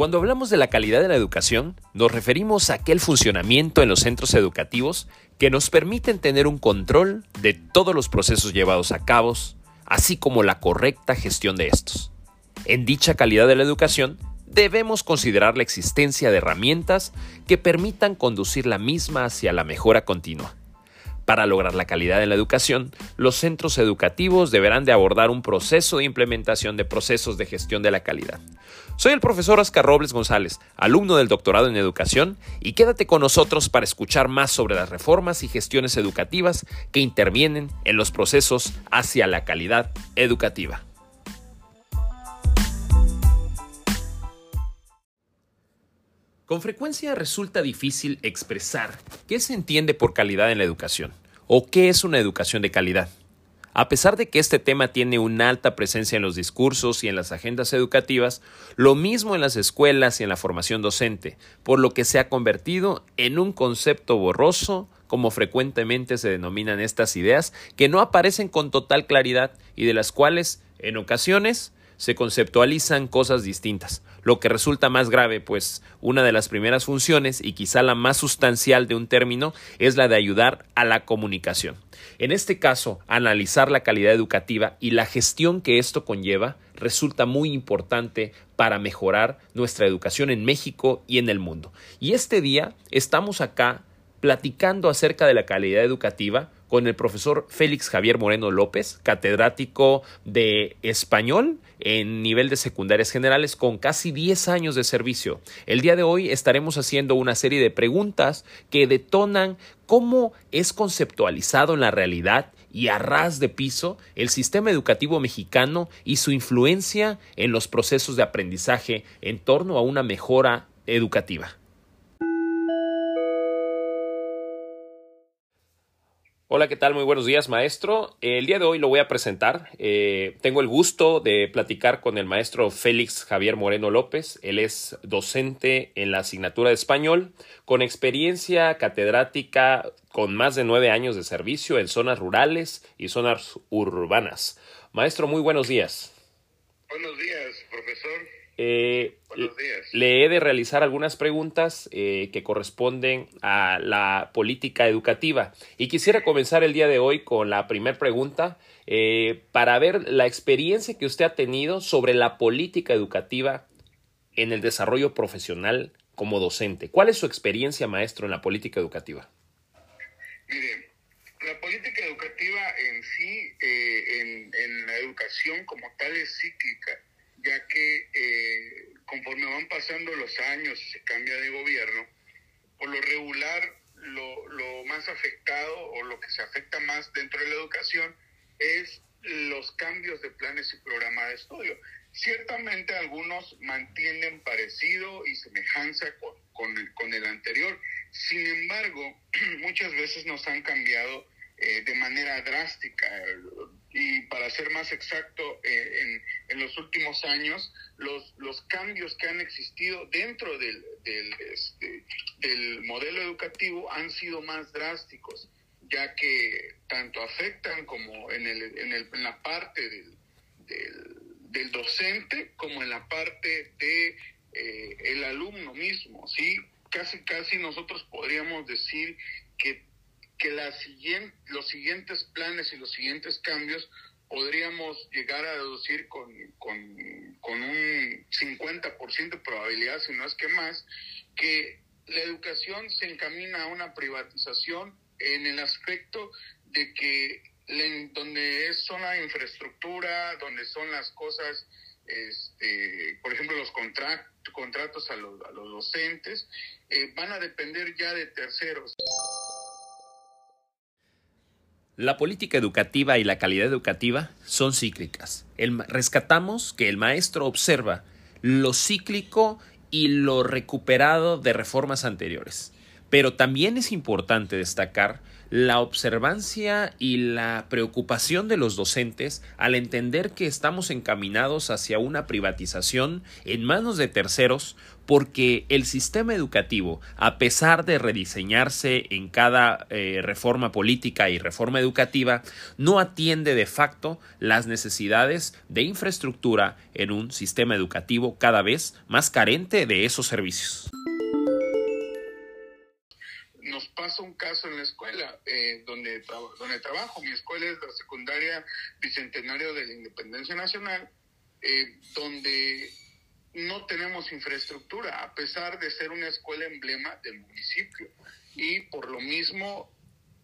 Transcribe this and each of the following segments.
Cuando hablamos de la calidad de la educación, nos referimos a aquel funcionamiento en los centros educativos que nos permiten tener un control de todos los procesos llevados a cabo, así como la correcta gestión de estos. En dicha calidad de la educación, debemos considerar la existencia de herramientas que permitan conducir la misma hacia la mejora continua. Para lograr la calidad en la educación, los centros educativos deberán de abordar un proceso de implementación de procesos de gestión de la calidad. Soy el profesor Oscar Robles González, alumno del doctorado en educación, y quédate con nosotros para escuchar más sobre las reformas y gestiones educativas que intervienen en los procesos hacia la calidad educativa. Con frecuencia resulta difícil expresar qué se entiende por calidad en la educación o qué es una educación de calidad. A pesar de que este tema tiene una alta presencia en los discursos y en las agendas educativas, lo mismo en las escuelas y en la formación docente, por lo que se ha convertido en un concepto borroso, como frecuentemente se denominan estas ideas, que no aparecen con total claridad y de las cuales, en ocasiones, se conceptualizan cosas distintas, lo que resulta más grave, pues una de las primeras funciones y quizá la más sustancial de un término es la de ayudar a la comunicación. En este caso, analizar la calidad educativa y la gestión que esto conlleva resulta muy importante para mejorar nuestra educación en México y en el mundo. Y este día estamos acá platicando acerca de la calidad educativa con el profesor Félix Javier Moreno López, catedrático de español en nivel de secundarias generales con casi 10 años de servicio. El día de hoy estaremos haciendo una serie de preguntas que detonan cómo es conceptualizado en la realidad y a ras de piso el sistema educativo mexicano y su influencia en los procesos de aprendizaje en torno a una mejora educativa. Hola, ¿qué tal? Muy buenos días, maestro. El día de hoy lo voy a presentar. Eh, tengo el gusto de platicar con el maestro Félix Javier Moreno López. Él es docente en la asignatura de español, con experiencia catedrática con más de nueve años de servicio en zonas rurales y zonas urbanas. Maestro, muy buenos días. Buenos días, profesor. Eh, le he de realizar algunas preguntas eh, que corresponden a la política educativa. Y quisiera comenzar el día de hoy con la primera pregunta eh, para ver la experiencia que usted ha tenido sobre la política educativa en el desarrollo profesional como docente. ¿Cuál es su experiencia, maestro, en la política educativa? Mire, la política educativa en sí, en, en la educación como tal, es cíclica ya que eh, conforme van pasando los años se cambia de gobierno, por lo regular lo, lo, más afectado o lo que se afecta más dentro de la educación es los cambios de planes y programas de estudio. Ciertamente algunos mantienen parecido y semejanza con, con, el, con el anterior, sin embargo, muchas veces nos han cambiado eh, de manera drástica. Y para ser más exacto, eh, en, en, los últimos años, los, los cambios que han existido dentro del, del, este, del modelo educativo han sido más drásticos, ya que tanto afectan como en, el, en, el, en la parte del, del, docente como en la parte de eh, el alumno mismo, ¿sí? Casi, casi nosotros podríamos decir que que la siguiente, los siguientes planes y los siguientes cambios podríamos llegar a deducir con, con, un 50% de probabilidad, si no es que más, que la educación se encamina a una privatización en el aspecto de que donde es zona de infraestructura, donde son las cosas, este, por ejemplo, los contratos a los, a los docentes, eh, van a depender ya de terceros. La política educativa y la calidad educativa son cíclicas. rescatamos que el maestro observa lo cíclico y lo recuperado de reformas anteriores. Pero también es importante destacar la observancia y la preocupación de los docentes al entender que estamos encaminados hacia una privatización en manos de terceros porque el sistema educativo, a pesar de rediseñarse en cada eh, reforma política y reforma educativa, no atiende de facto las necesidades de infraestructura en un sistema educativo cada vez más carente de esos servicios pasa un caso en la escuela eh, donde, donde trabajo. Mi escuela es la secundaria Bicentenario de la Independencia Nacional, eh, donde no tenemos infraestructura, a pesar de ser una escuela emblema del municipio. Y por lo mismo,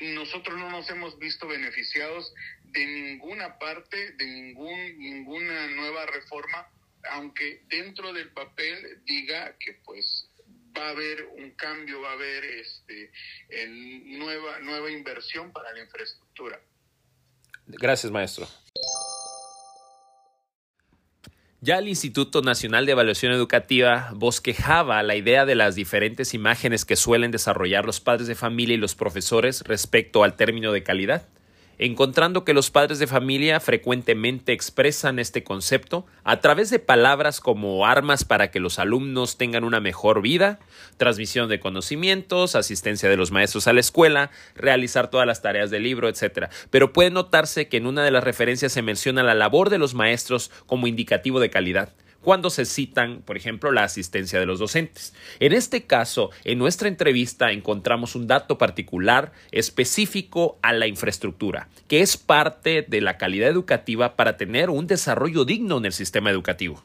nosotros no nos hemos visto beneficiados de ninguna parte, de ningún, ninguna nueva reforma, aunque dentro del papel diga que pues va a haber un cambio, va a haber este, nueva, nueva inversión para la infraestructura. Gracias, maestro. Ya el Instituto Nacional de Evaluación Educativa bosquejaba la idea de las diferentes imágenes que suelen desarrollar los padres de familia y los profesores respecto al término de calidad encontrando que los padres de familia frecuentemente expresan este concepto a través de palabras como armas para que los alumnos tengan una mejor vida, transmisión de conocimientos, asistencia de los maestros a la escuela, realizar todas las tareas del libro, etc. Pero puede notarse que en una de las referencias se menciona la labor de los maestros como indicativo de calidad cuando se citan, por ejemplo, la asistencia de los docentes. En este caso, en nuestra entrevista encontramos un dato particular específico a la infraestructura, que es parte de la calidad educativa para tener un desarrollo digno en el sistema educativo.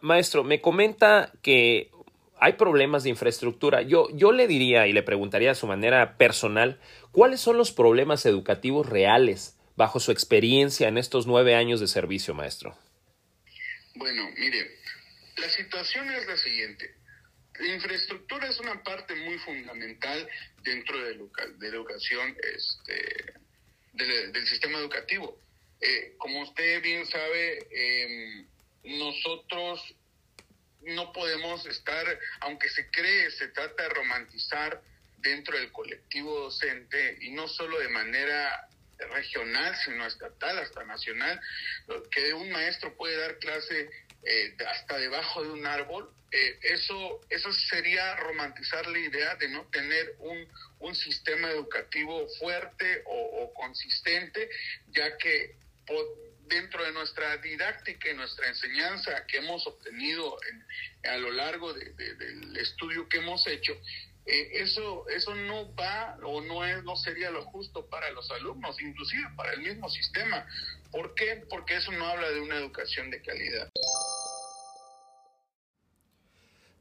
maestro, me comenta que hay problemas de infraestructura. Yo, yo le diría y le preguntaría de su manera personal, ¿cuáles son los problemas educativos reales bajo su experiencia en estos nueve años de servicio, maestro? Bueno, mire, la situación es la siguiente. La infraestructura es una parte muy fundamental dentro de, la educación este, del, sistema educativo. Eh, como usted bien sabe, em, nosotros no podemos estar, aunque se cree, se trata de romantizar dentro del colectivo docente y no solo de manera regional, sino estatal, hasta nacional, que un maestro puede dar clase eh, hasta debajo de un árbol, eh, eso, eso sería romantizar la idea de no tener un, un sistema educativo fuerte o, consistente, ya que dentro de nuestra didáctica y nuestra enseñanza que hemos obtenido a lo largo del estudio que hemos hecho, eh, eso, eso no va o no, es, no sería lo justo para los alumnos, inclusive para el mismo sistema. ¿Por qué? Porque eso no habla de una educación de calidad.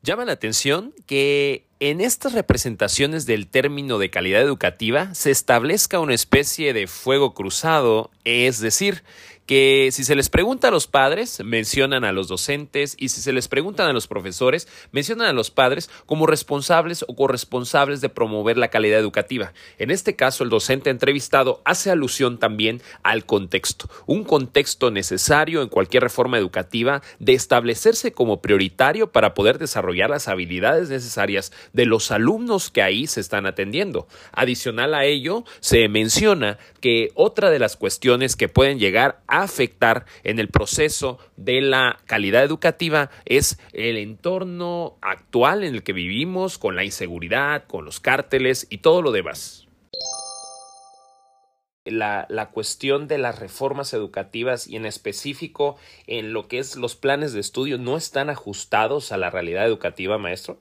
Llama la atención que en estas representaciones del término de calidad educativa se establezca una especie de fuego cruzado, es decir, que si se les pregunta a los padres, mencionan a los docentes y si se les preguntan a los profesores, mencionan a los padres como responsables o corresponsables de promover la calidad educativa. En este caso, el docente entrevistado hace alusión también al contexto, un contexto necesario en cualquier reforma educativa de establecerse como prioritario para poder desarrollar las habilidades necesarias de los alumnos que ahí se están atendiendo. Adicional a ello, se menciona que otra de las cuestiones que pueden llegar afectar en el proceso de la calidad educativa es el entorno actual en el que vivimos, con la inseguridad, con los cárteles y todo lo demás. La, la, cuestión de las reformas educativas y en específico en lo que es los planes de estudio no están ajustados a la realidad educativa, maestro?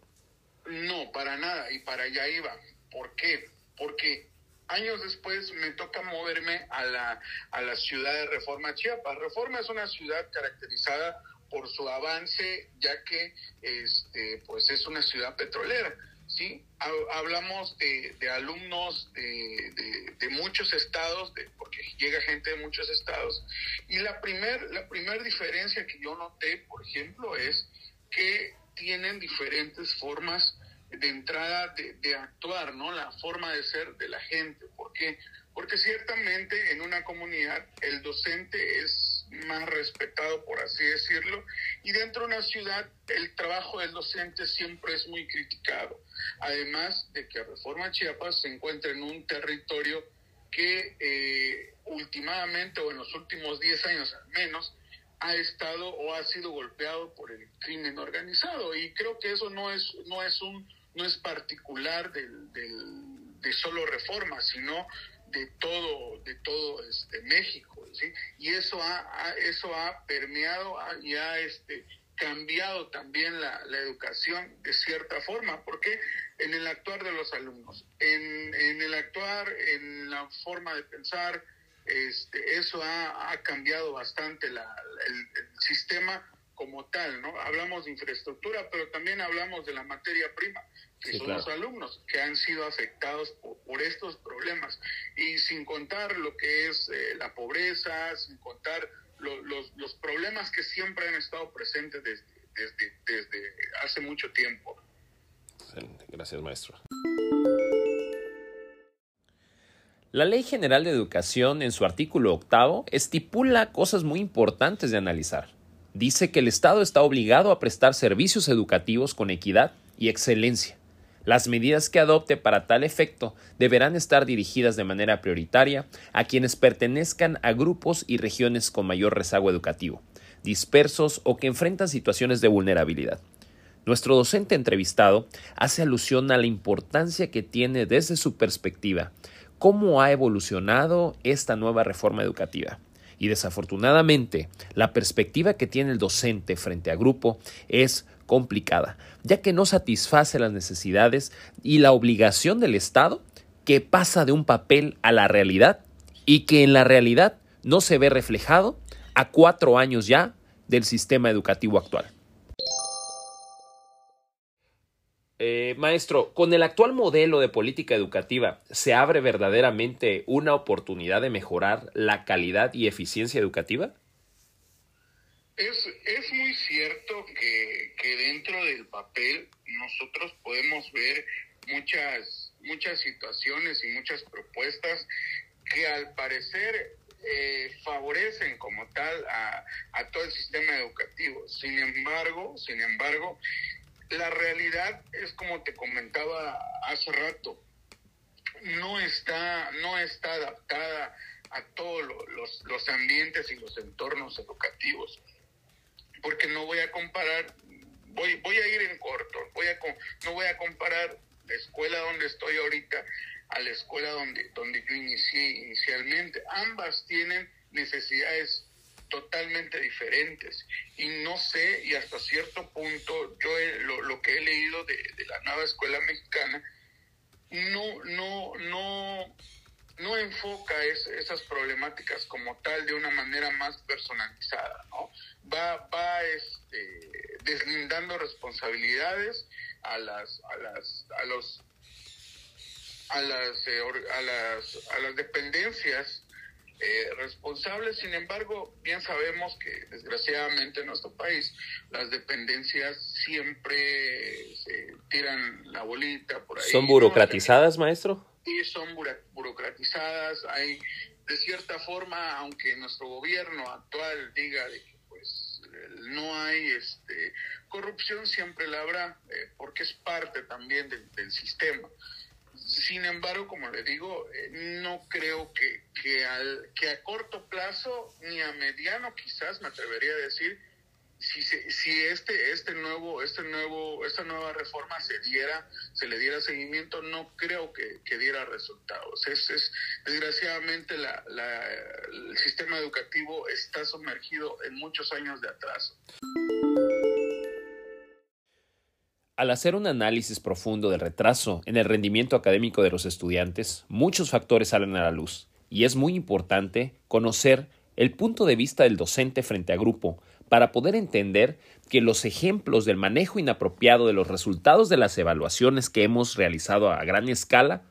No, para nada, y para allá iba. ¿Por qué? Porque años después me toca moverme a la, a la ciudad de Reforma Chiapas. Reforma es una ciudad caracterizada por su avance, ya que este, pues es una ciudad petrolera. ¿sí? Hablamos de, de alumnos de, de, muchos estados, porque llega gente de muchos estados. Y la primera la primer diferencia que yo noté, por ejemplo, es que tienen diferentes formas de entrada de, actuar, ¿no? La forma de ser de la gente. ¿Por qué? Porque ciertamente en una comunidad el docente es más respetado, por así decirlo, y dentro de una ciudad el trabajo del docente siempre es muy criticado. Además de que Reforma Chiapas se encuentra en un territorio que eh, últimamente o en los últimos 10 años al menos ha estado o ha sido golpeado por el crimen organizado y creo que eso no es no es un no es particular del, del, de solo reforma sino de todo de todo este México ¿sí? y eso ha, eso ha permeado y ha este cambiado también la, la, educación de cierta forma porque en el actuar de los alumnos en, en el actuar en la forma de pensar este, eso ha, ha cambiado bastante la, el, sistema como tal, ¿no? Hablamos de infraestructura, pero también hablamos de la materia prima, que son los alumnos que han sido afectados por, estos problemas. Y sin contar lo que es eh, la pobreza, sin contar los, los problemas que siempre han estado presentes desde, desde, desde hace mucho tiempo. Gracias, maestro. La Ley General de Educación, en su artículo octavo, estipula cosas muy importantes de analizar. Dice que el Estado está obligado a prestar servicios educativos con equidad y excelencia. Las medidas que adopte para tal efecto deberán estar dirigidas de manera prioritaria a quienes pertenezcan a grupos y regiones con mayor rezago educativo, dispersos o que enfrentan situaciones de vulnerabilidad. Nuestro docente entrevistado hace alusión a la importancia que tiene desde su perspectiva cómo ha evolucionado esta nueva reforma educativa. Y desafortunadamente, la perspectiva que tiene el docente frente a grupo es complicada, ya que no satisface las necesidades y la obligación del Estado que pasa de un papel a la realidad y que en la realidad no se ve reflejado a cuatro años ya del sistema educativo actual. Eh, maestro, ¿con el actual modelo de política educativa se abre verdaderamente una oportunidad de mejorar la calidad y eficiencia educativa? Es, es muy cierto que, que dentro del papel nosotros podemos ver muchas, muchas situaciones y muchas propuestas que al parecer eh, favorecen como tal a, a, todo el sistema educativo. Sin embargo, sin embargo, la realidad es como te comentaba hace rato, no está, no está adaptada a todos los, los ambientes y los entornos educativos. Porque no voy a comparar, voy, voy a ir en corto, voy a, no voy a comparar la escuela donde estoy ahorita a la escuela donde, donde yo inicié inicialmente. Ambas tienen necesidades totalmente diferentes. Y no sé, y hasta cierto punto, yo lo, lo, que he leído de, la nueva escuela mexicana, no, no, no, no enfoca es, esas problemáticas como tal de una manera más personalizada, ¿no? Va, va este, deslindando responsabilidades a las, a las, a los a las, eh, a las, a las dependencias eh, responsables. Sin embargo, bien sabemos que desgraciadamente en nuestro país las dependencias siempre se tiran la bolita por ahí. ¿Son burocratizadas, maestro? Sí, son burocratizadas. Hay, de cierta forma, aunque nuestro gobierno actual diga de que pues no hay este, corrupción, siempre la habrá, eh, porque es parte también del, del sistema. Sin embargo, como le digo, eh, no creo que, que, al, que a corto plazo ni a mediano quizás me atrevería a decir si, si este este nuevo este nuevo esta nueva reforma se diera se le diera seguimiento no creo que, que diera resultados. Es, es desgraciadamente la, el sistema educativo está sumergido en muchos años de atraso al hacer un análisis profundo del retraso en el rendimiento académico de los estudiantes, muchos factores salen a la luz, y es muy importante conocer el punto de vista del docente frente a grupo para poder entender que los ejemplos del manejo inapropiado de los resultados de las evaluaciones que hemos realizado a gran escala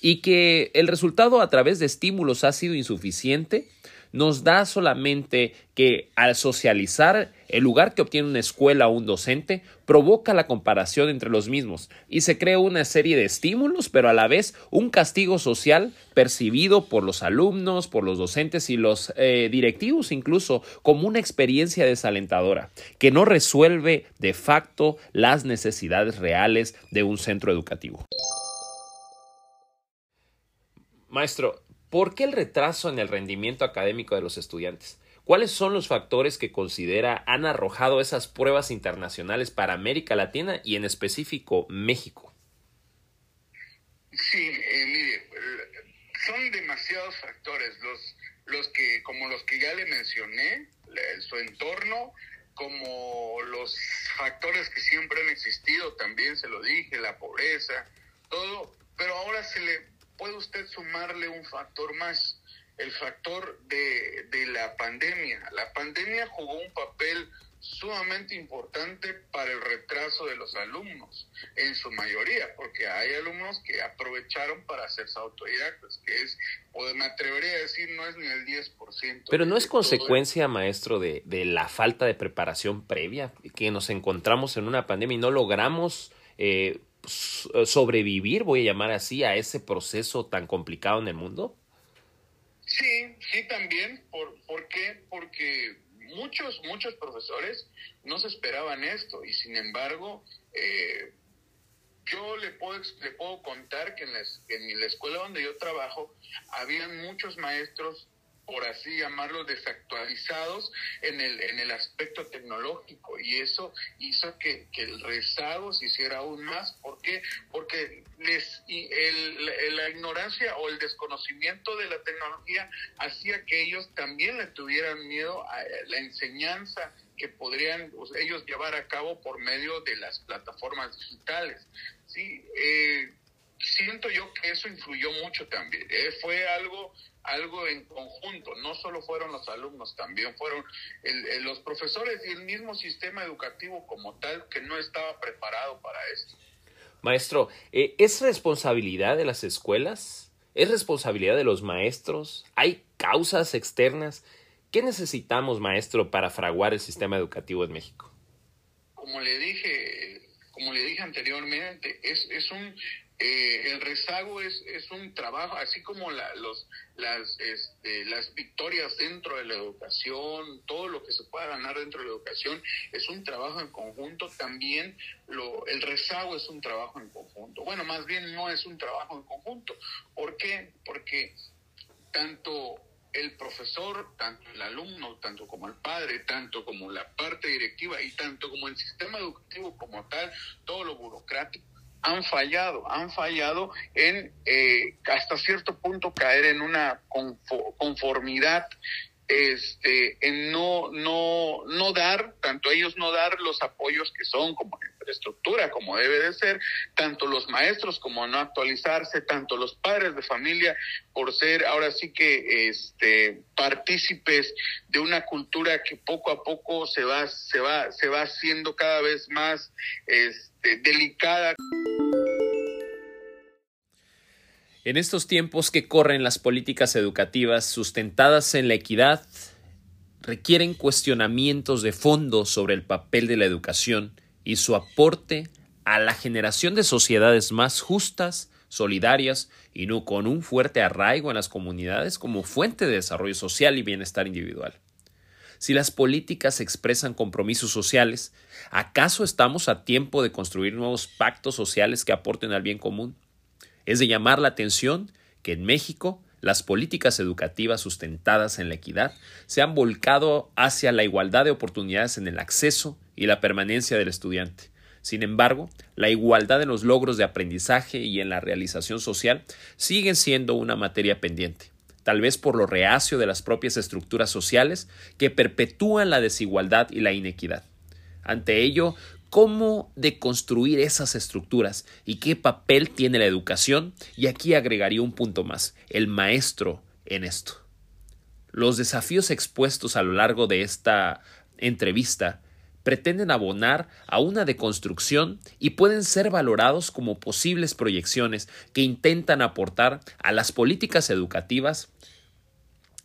y que el resultado a través de estímulos ha sido insuficiente, nos da solamente que al socializar el lugar que obtiene una escuela o un docente provoca la comparación entre los mismos y se crea una serie de estímulos, pero a la vez un castigo social percibido por los alumnos, por los docentes y los eh, directivos incluso como una experiencia desalentadora que no resuelve de facto las necesidades reales de un centro educativo. Maestro, ¿por qué el retraso en el rendimiento académico de los estudiantes? ¿Cuáles son los factores que considera han arrojado esas pruebas internacionales para América Latina y en específico México? Sí, eh, mire, son demasiados factores los, los que, como los que ya le mencioné, su entorno, como los factores que siempre han existido, también se lo dije, la pobreza, todo, pero ahora se le puede usted sumarle un factor más, el factor de, de la pandemia. La pandemia jugó un papel sumamente importante para el retraso de los alumnos, en su mayoría, porque hay alumnos que aprovecharon para hacerse autodidactas, que es, o me atrevería a decir, no es ni el 10%. Pero no es consecuencia, maestro, de, de, la falta de preparación previa, que nos encontramos en una pandemia y no logramos eh, eh, sobrevivir, voy a llamar así, a ese proceso tan complicado en el mundo? Sí, sí también. ¿Por, ¿por qué? Porque muchos, muchos profesores no se esperaban esto y sin embargo, eh, yo le puedo, le puedo contar que en la, en la escuela donde yo trabajo, habían muchos maestros por así llamarlo, desactualizados en el, en el aspecto tecnológico y eso hizo que, que el rezago se hiciera aún más. ¿Por qué? Porque les, el, la ignorancia o el desconocimiento de la tecnología hacía que ellos también le tuvieran miedo a la enseñanza que podrían pues, ellos llevar a cabo por medio de las plataformas digitales. ¿sí? Eh, siento yo que eso influyó mucho también. Eh, fue algo algo en conjunto, no solo fueron los alumnos, también fueron los profesores y el mismo sistema educativo como tal que no estaba preparado para esto. Maestro, eh, ¿es responsabilidad de las escuelas? ¿Es responsabilidad de los maestros? ¿Hay causas externas? ¿Qué necesitamos, maestro, para fraguar el sistema educativo en México? Como le dije, como le dije anteriormente, es, es un eh, el rezago es, es un trabajo, así como la, los, las, este, las victorias dentro de la educación, todo lo que se pueda ganar dentro de la educación, es un trabajo en conjunto. También lo, el rezago es un trabajo en conjunto. Bueno, más bien no es un trabajo en conjunto. ¿Por qué? Porque tanto el profesor, tanto el alumno, tanto como el padre, tanto como la parte directiva y tanto como el sistema educativo como tal, todo lo burocrático, han fallado, han fallado en eh, hasta cierto punto caer en una conformidad este en no no no dar tanto ellos no dar los apoyos que son como infraestructura como debe de ser tanto los maestros como no actualizarse tanto los padres de familia por ser ahora sí que este partícipes de una cultura que poco a poco se va se va se va haciendo cada vez más este, delicada. En estos tiempos que corren las políticas educativas sustentadas en la equidad requieren cuestionamientos de fondo sobre el papel de la educación y su aporte a la generación de sociedades más justas, solidarias y no con un fuerte arraigo en las comunidades como fuente de desarrollo social y bienestar individual. Si las políticas expresan compromisos sociales, ¿acaso estamos a tiempo de construir nuevos pactos sociales que aporten al bien común? Es de llamar la atención que en México las políticas educativas sustentadas en la equidad se han volcado hacia la igualdad de oportunidades en el acceso y la permanencia del estudiante. Sin embargo, la igualdad en los logros de aprendizaje y en la realización social siguen siendo una materia pendiente, tal vez por lo reacio de las propias estructuras sociales que perpetúan la desigualdad y la inequidad. Ante ello, cómo deconstruir esas estructuras y qué papel tiene la educación. Y aquí agregaría un punto más, el maestro en esto. Los desafíos expuestos a lo largo de esta entrevista pretenden abonar a una deconstrucción y pueden ser valorados como posibles proyecciones que intentan aportar a las políticas educativas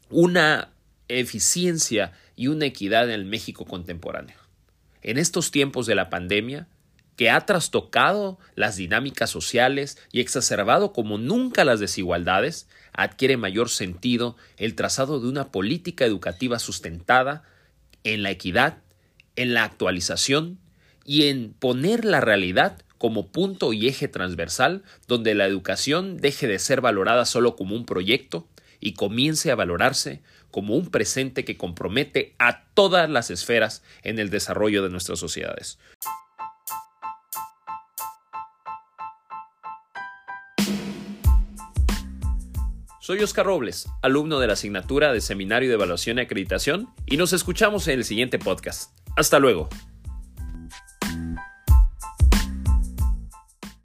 una eficiencia y una equidad en el México contemporáneo. En estos tiempos de la pandemia, que ha trastocado las dinámicas sociales y exacerbado como nunca las desigualdades, adquiere mayor sentido el trazado de una política educativa sustentada en la equidad, en la actualización y en poner la realidad como punto y eje transversal donde la educación deje de ser valorada solo como un proyecto y comience a valorarse como un presente que compromete a todas las esferas en el desarrollo de nuestras sociedades. Soy Oscar Robles, alumno de la asignatura de Seminario de Evaluación y Acreditación, y nos escuchamos en el siguiente podcast. Hasta luego.